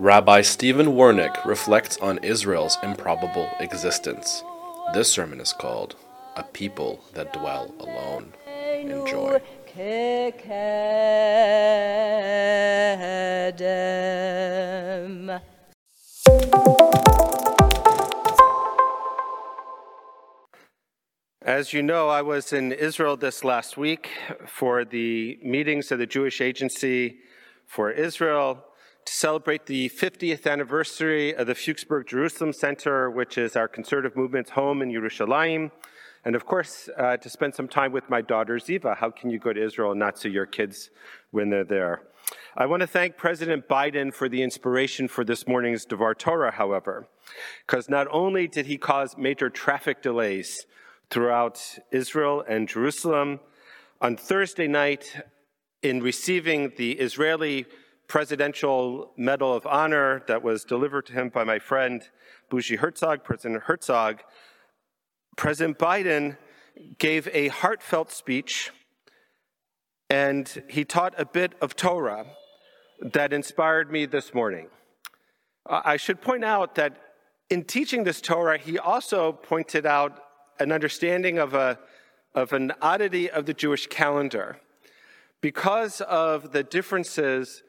Rabbi Steven Wernick reflects on Israel's improbable existence. This sermon is called A People That Dwell Alone. Enjoy. As you know, I was in Israel this last week for the meetings of the Jewish Agency for Israel to celebrate the 50th anniversary of the Fuchsberg Jerusalem Center, which is our conservative movement's home in Yerushalayim. And of course, uh, to spend some time with my daughter Ziva. How can you go to Israel and not see your kids when they're there? I want to thank President Biden for the inspiration for this morning's Devar Torah, however, because not only did he cause major traffic delays throughout Israel and Jerusalem, on Thursday night, in receiving the Israeli Presidential Medal of Honor that was delivered to him by my friend Bougie Herzog, President Herzog, President Biden gave a heartfelt speech and he taught a bit of Torah that inspired me this morning. I should point out that in teaching this Torah, he also pointed out an understanding of, a, of an oddity of the Jewish calendar. Because of the differences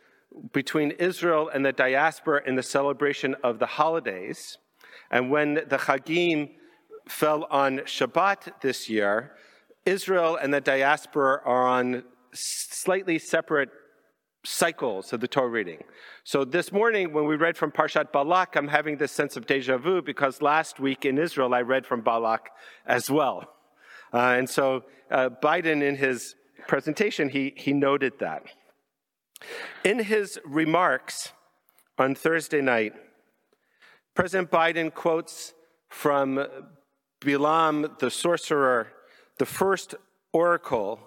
between Israel and the diaspora in the celebration of the holidays. And when the Chagim fell on Shabbat this year, Israel and the diaspora are on slightly separate cycles of the Torah reading. So this morning, when we read from Parshat Balak, I'm having this sense of deja vu because last week in Israel, I read from Balak as well. Uh, and so uh, Biden, in his presentation, he, he noted that. In his remarks on Thursday night, President Biden quotes from Bilam the sorcerer, the first oracle,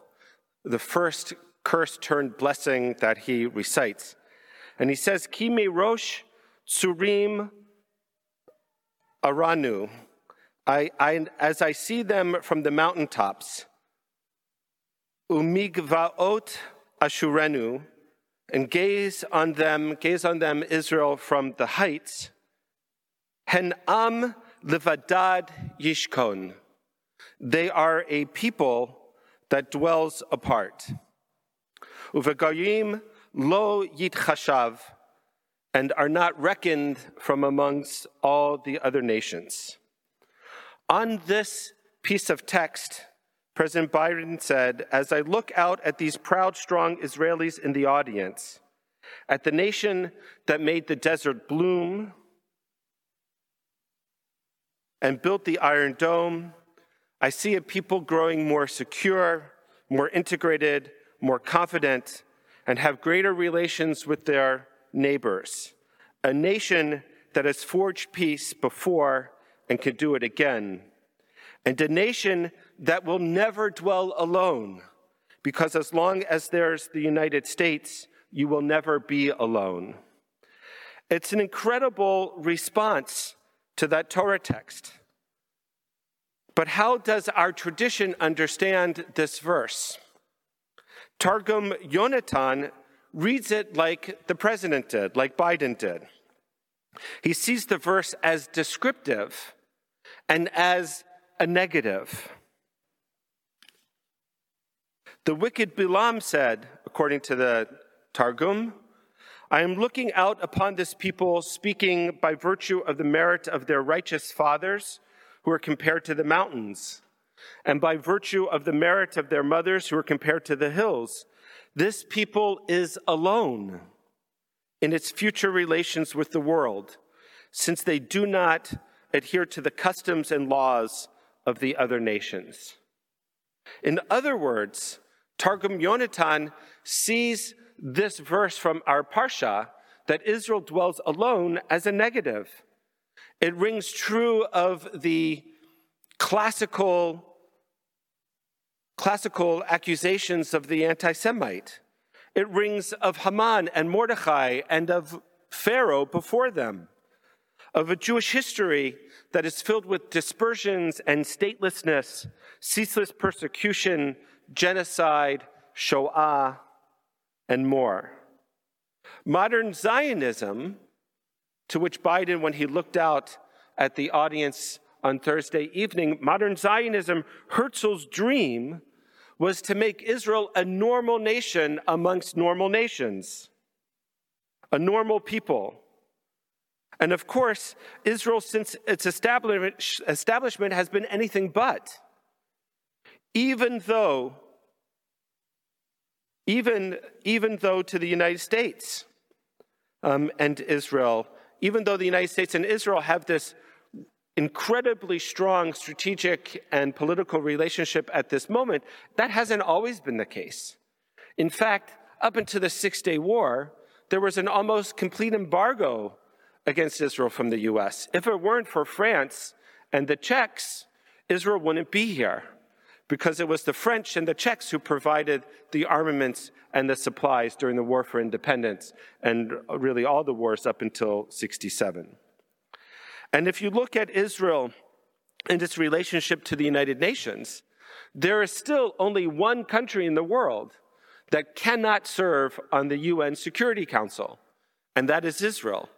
the first curse turned blessing that he recites. And he says, Kime Rosh Surim Aranu. I, I, as I see them from the mountaintops, Umigvaot Ashurenu, and gaze on them, gaze on them, Israel, from the heights. Hen am livadad yishkon. They are a people that dwells apart. Uvegayim lo yitchashav, and are not reckoned from amongst all the other nations. On this piece of text, President Biden said, As I look out at these proud, strong Israelis in the audience, at the nation that made the desert bloom and built the Iron Dome, I see a people growing more secure, more integrated, more confident, and have greater relations with their neighbors. A nation that has forged peace before and can do it again. And a nation that will never dwell alone, because as long as there's the United States, you will never be alone. It's an incredible response to that Torah text. But how does our tradition understand this verse? Targum Yonatan reads it like the president did, like Biden did. He sees the verse as descriptive and as a negative. The wicked Bilam said, according to the Targum, I am looking out upon this people speaking by virtue of the merit of their righteous fathers who are compared to the mountains, and by virtue of the merit of their mothers who are compared to the hills. This people is alone in its future relations with the world, since they do not adhere to the customs and laws of the other nations. In other words, Targum Yonatan sees this verse from our Parsha that Israel dwells alone as a negative. It rings true of the classical, classical accusations of the anti Semite. It rings of Haman and Mordechai and of Pharaoh before them, of a Jewish history that is filled with dispersions and statelessness, ceaseless persecution, genocide, Shoah, and more. Modern Zionism To which Biden, when he looked out at the audience on Thursday evening, modern Zionism, Herzl's dream was to make Israel a normal nation amongst normal nations, a normal people. And of course, Israel, since its establishment, has been anything but. Even though, even, even though to the United States um, and Israel, even though the United States and Israel have this incredibly strong strategic and political relationship at this moment, that hasn't always been the case. In fact, up until the Six Day War, there was an almost complete embargo against Israel from the US. If it weren't for France and the Czechs, Israel wouldn't be here because it was the French and the Czechs who provided the armaments and the supplies during the War for Independence and really all the wars up until 67. And if you look at Israel and its relationship to the United Nations, there is still only one country in the world that cannot serve on the UN Security Council, and that is Israel.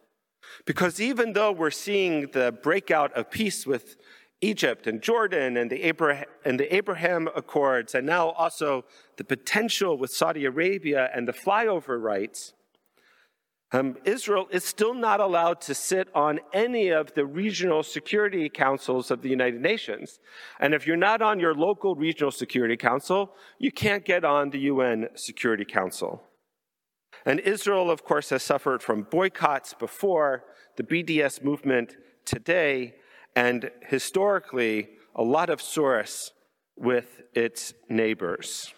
Because even though we're seeing the breakout of peace with Egypt and Jordan and the, Abraham, and the Abraham Accords, and now also the potential with Saudi Arabia and the flyover rights, um, Israel is still not allowed to sit on any of the regional security councils of the United Nations. And if you're not on your local regional security council, you can't get on the UN Security Council. And Israel, of course, has suffered from boycotts before, the BDS movement today, and historically, a lot of source with its neighbors.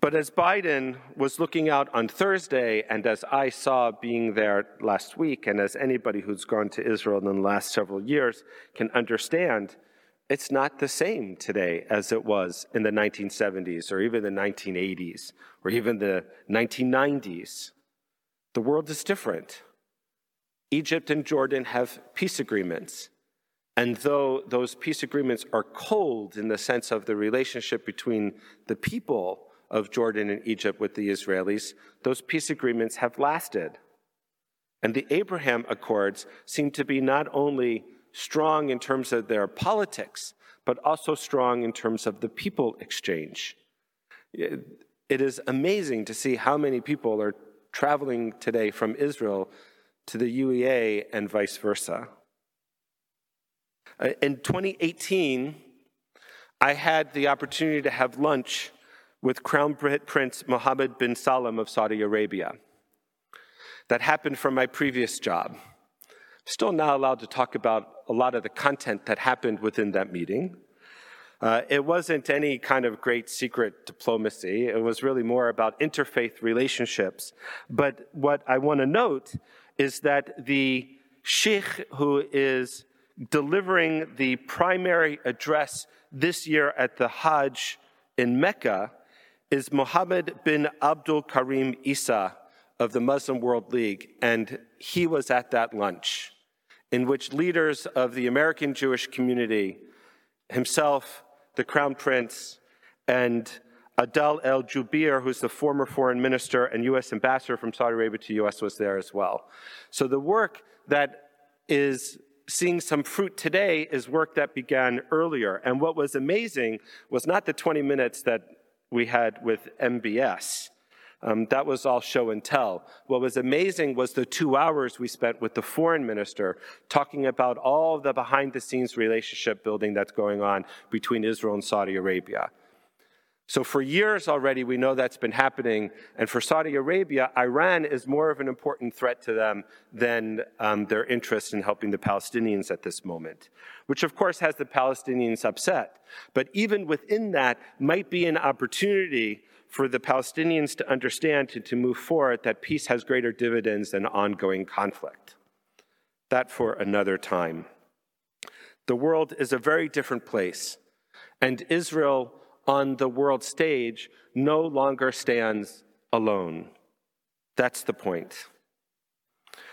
But as Biden was looking out on Thursday, and as I saw being there last week, and as anybody who's gone to Israel in the last several years can understand, it's not the same today as it was in the 1970s, or even the 1980s, or even the 1990s. The world is different. Egypt and Jordan have peace agreements. And though those peace agreements are cold in the sense of the relationship between the people, of Jordan and Egypt with the Israelis, those peace agreements have lasted. And the Abraham Accords seem to be not only strong in terms of their politics, but also strong in terms of the people exchange. It is amazing to see how many people are traveling today from Israel to the UEA and vice versa. Uh, in 2018, I had the opportunity to have lunch with Crown Prince Mohammed bin Salman of Saudi Arabia. That happened from my previous job. Still not allowed to talk about a lot of the content that happened within that meeting. Uh, it wasn't any kind of great secret diplomacy. It was really more about interfaith relationships. But what I want to note is that the sheikh who is delivering the primary address this year at the Hajj in Mecca is Mohammed bin Abdul Karim Isa of the Muslim World League, and he was at that lunch in which leaders of the American Jewish community, himself, the Crown Prince, and Adel El Jubeir, who's the former foreign minister and U.S. ambassador from Saudi Arabia to U.S., was there as well. So the work that is seeing some fruit today is work that began earlier. And what was amazing was not the 20 minutes that we had with MBS. Um, that was all show and tell. What was amazing was the two hours we spent with the foreign minister talking about all the behind the scenes relationship building that's going on between Israel and Saudi Arabia. So, for years already, we know that's been happening. And for Saudi Arabia, Iran is more of an important threat to them than um, their interest in helping the Palestinians at this moment, which of course has the Palestinians upset. But even within that, might be an opportunity for the Palestinians to understand and to move forward that peace has greater dividends than ongoing conflict. That for another time. The world is a very different place, and Israel on the world stage no longer stands alone. That's the point.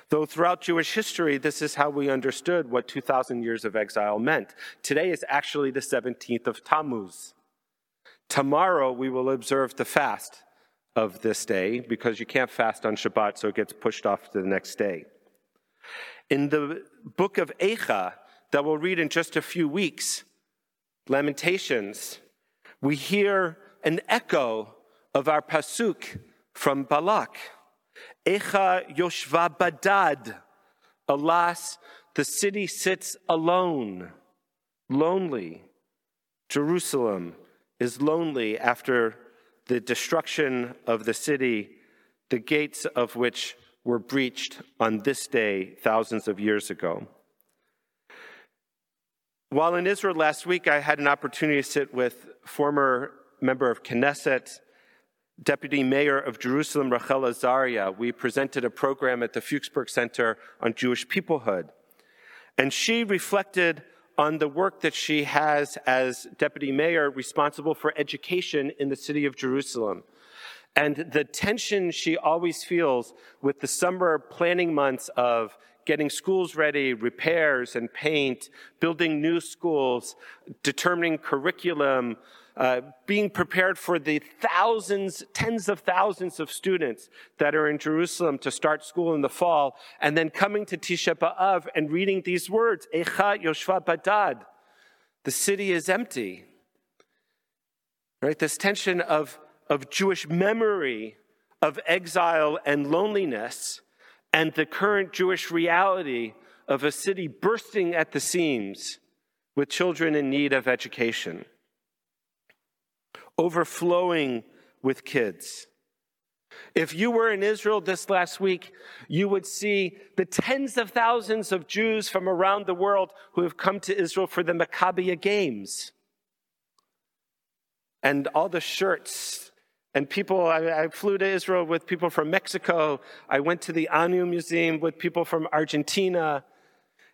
Though throughout Jewish history, this is how we understood what 2,000 years of exile meant. Today is actually the 17th of Tammuz. Tomorrow, we will observe the fast of this day because you can't fast on Shabbat, so it gets pushed off to the next day. In the book of Eicha, that we'll read in just a few weeks, Lamentations, we hear an echo of our pasuk from Balak. Echa Yoshva Badad. Alas, the city sits alone, lonely. Jerusalem is lonely after the destruction of the city, the gates of which were breached on this day thousands of years ago. While in Israel last week, I had an opportunity to sit with former member of Knesset, Deputy Mayor of Jerusalem, Rachel Azaria. We presented a program at the Fuchsberg Center on Jewish peoplehood. And she reflected on the work that she has as deputy mayor responsible for education in the city of Jerusalem. And the tension she always feels with the summer planning months of getting schools ready, repairs and paint, building new schools, determining curriculum, uh, being prepared for the thousands, tens of thousands of students that are in Jerusalem to start school in the fall, and then coming to Tisha B'Av and reading these words, Echa Yoshva Badad. The city is empty. Right? This tension of, of Jewish memory of exile and loneliness, and the current Jewish reality of a city bursting at the seams with children in need of education overflowing with kids. If you were in Israel this last week, you would see the tens of thousands of Jews from around the world who have come to Israel for the Maccabiah Games. And all the shirts and people, I, I, flew to Israel with people from Mexico. I went to the Anu Museum with people from Argentina.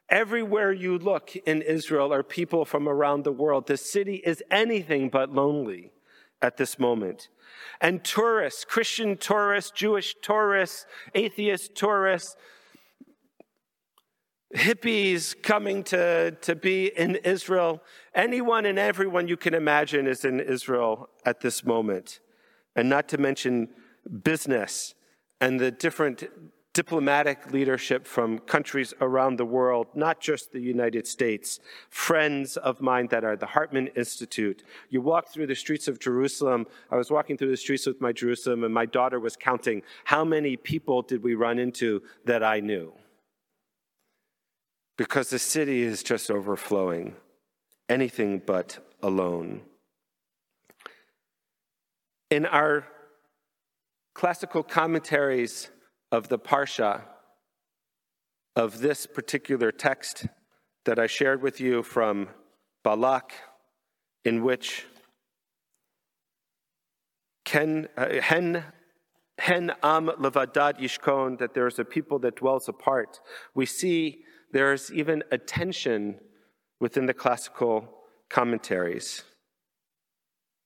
Everywhere you look in Israel are people from around the world. The city is anything but lonely at this moment. And tourists, Christian tourists, Jewish tourists, atheist tourists, hippies coming to, to be in Israel, anyone and everyone you can imagine is in Israel at this moment. And not to mention business and the different diplomatic leadership from countries around the world, not just the United States, friends of mine that are the Hartman Institute. You walk through the streets of Jerusalem. I was walking through the streets with my Jerusalem, and my daughter was counting how many people did we run into that I knew. Because the city is just overflowing, anything but alone. In our classical commentaries, of the Parsha of this particular text that I shared with you from Balak, in which Ken, uh, Hen, Hen Am Levadad Yishkon, that there is a people that dwells apart. We see there's even a tension within the classical commentaries.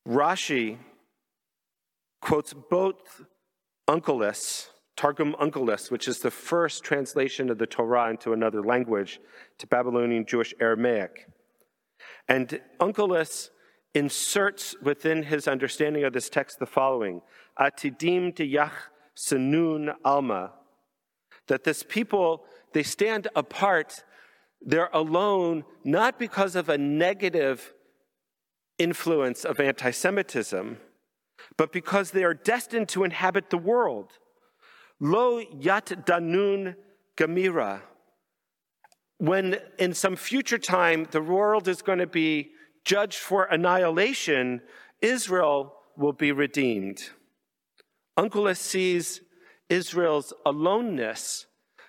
Rashi quotes both Onkelos Targum Onkelos, which is the first translation of the Torah into another language, to Babylonian Jewish Aramaic. And Onkelos inserts within his understanding of this text the following Atidim Yach Sanun Alma, that this people, they stand apart, they're alone, not because of a negative influence of anti Semitism, but because they are destined to inhabit the world. Lo yat danun gamira. When in some future time the world is going to be judged for annihilation, Israel will be redeemed. Onkelos sees Israel's aloneness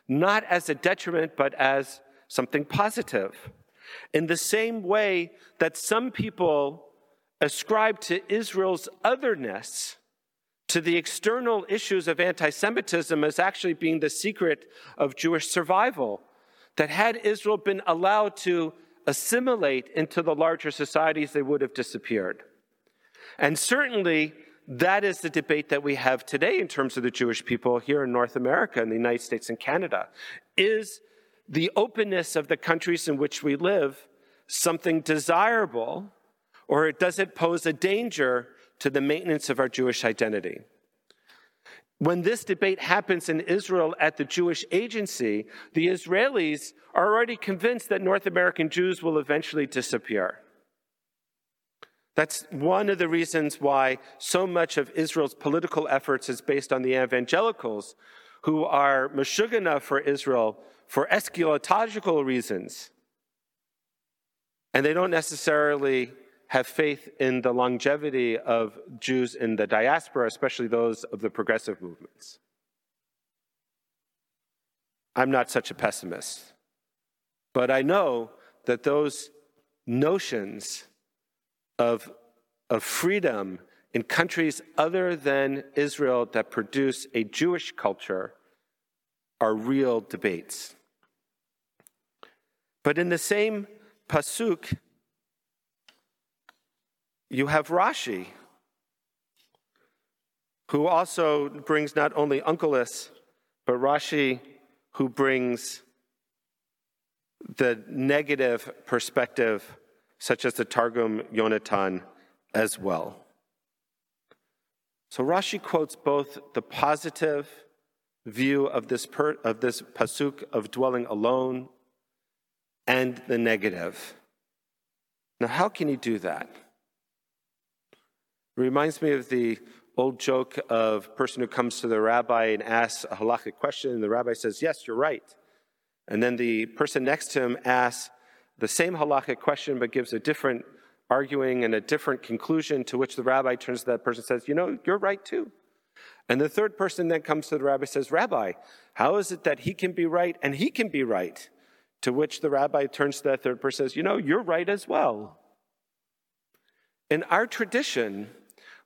not as a detriment, but as something positive. In the same way that some people ascribe to Israel's otherness to the external issues of anti Semitism as actually being the secret of Jewish survival. That had Israel been allowed to assimilate into the larger societies, they would have disappeared. And certainly, that is the debate that we have today in terms of the Jewish people here in North America, in the United States and Canada. Is the openness of the countries in which we live something desirable, or does it pose a danger to the maintenance of our Jewish identity. when this debate happens in Israel at the Jewish Agency, the Israelis are already convinced that North American Jews will eventually disappear. That's one of the reasons why so much of Israel's political efforts is based on the evangelicals, who are meshugana for Israel for eschatological reasons. And they don't necessarily have faith in the longevity of Jews in the diaspora, especially those of the progressive movements. I'm not such a pessimist, but I know that those notions of, of freedom in countries other than Israel that produce a Jewish culture are real debates. But in the same pasuk, you have Rashi, who also brings not only Onkelos, but Rashi, who brings the negative perspective, such as the Targum Yonatan, as well. So Rashi quotes both the positive view of this, per, of this pasuk of dwelling alone and the negative. Now, how can he do that? Reminds me of the old joke of person who comes to the rabbi and asks a halachic question, and the rabbi says, Yes, you're right. And then the person next to him asks the same halachic question but gives a different arguing and a different conclusion, to which the rabbi turns to that person and says, You know, you're right too. And the third person then comes to the rabbi and says, Rabbi, how is it that he can be right and he can be right? To which the rabbi turns to that third person and says, You know, you're right as well. In our tradition,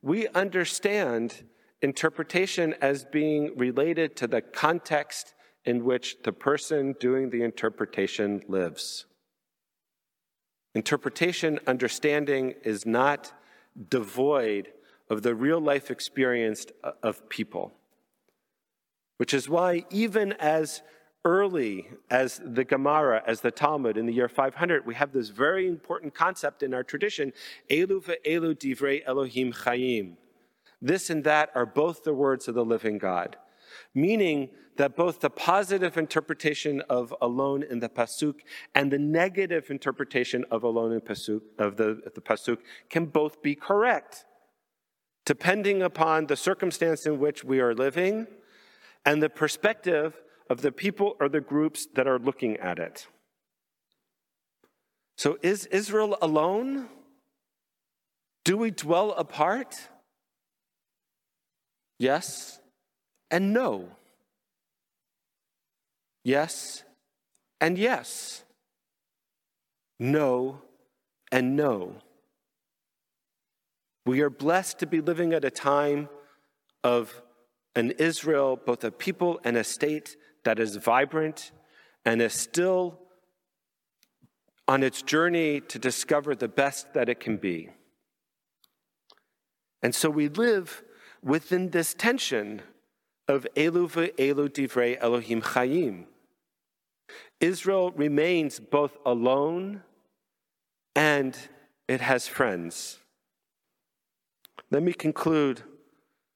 we understand interpretation as being related to the context in which the person doing the interpretation lives. Interpretation, understanding is not devoid of the real life experience of people. Which is why, even as early as the Gemara, as the Talmud in the year 500, we have this very important concept in our tradition, Elu ve'elu divrei Elohim chayim. This and that are both the words of the living God, meaning that both the positive interpretation of alone in the pasuk and the negative interpretation of alone in pasuk of the, the pasuk can both be correct, depending upon the circumstance in which we are living and the perspective of the people or the groups that are looking at it. So, is Israel alone? Do we dwell apart? Yes and no. Yes and yes. No and no. We are blessed to be living at a time of an Israel, both a people and a state that is vibrant and is still on its journey to discover the best that it can be. And so we live within this tension of Elu ve'elu divrei Elohim chayim. Israel remains both alone and it has friends. Let me conclude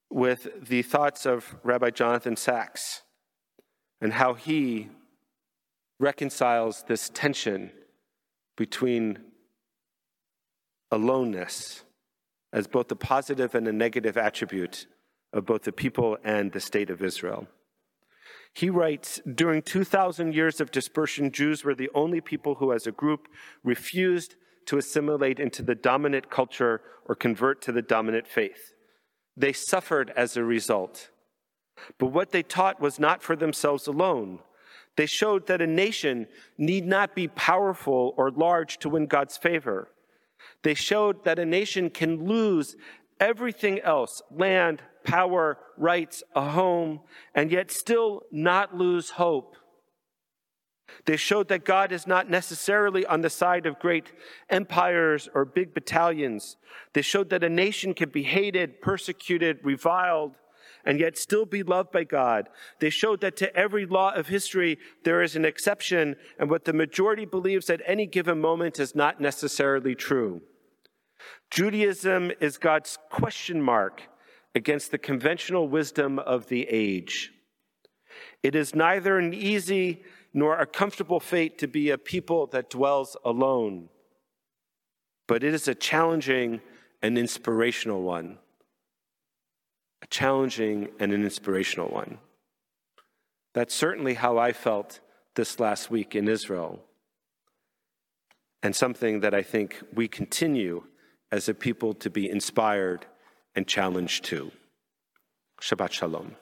with the thoughts of Rabbi Jonathan Sacks and how he reconciles this tension between aloneness as both a positive and a negative attribute of both the people and the state of Israel. He writes During 2,000 years of dispersion, Jews were the only people who, as a group, refused to assimilate into the dominant culture or convert to the dominant faith. They suffered as a result. But what they taught was not for themselves alone. They showed that a nation need not be powerful or large to win God's favor. They showed that a nation can lose everything else land, power, rights, a home and yet still not lose hope. They showed that God is not necessarily on the side of great empires or big battalions. They showed that a nation can be hated, persecuted, reviled, and yet still be loved by God. They showed that to every law of history there is an exception, and what the majority believes at any given moment is not necessarily true. Judaism is God's question mark against the conventional wisdom of the age. It is neither an easy nor a comfortable fate to be a people that dwells alone, but it is a challenging and inspirational one. A challenging and an inspirational one. That's certainly how I felt this last week in Israel, and something that I think we continue as a people to be inspired and challenged to. Shabbat Shalom.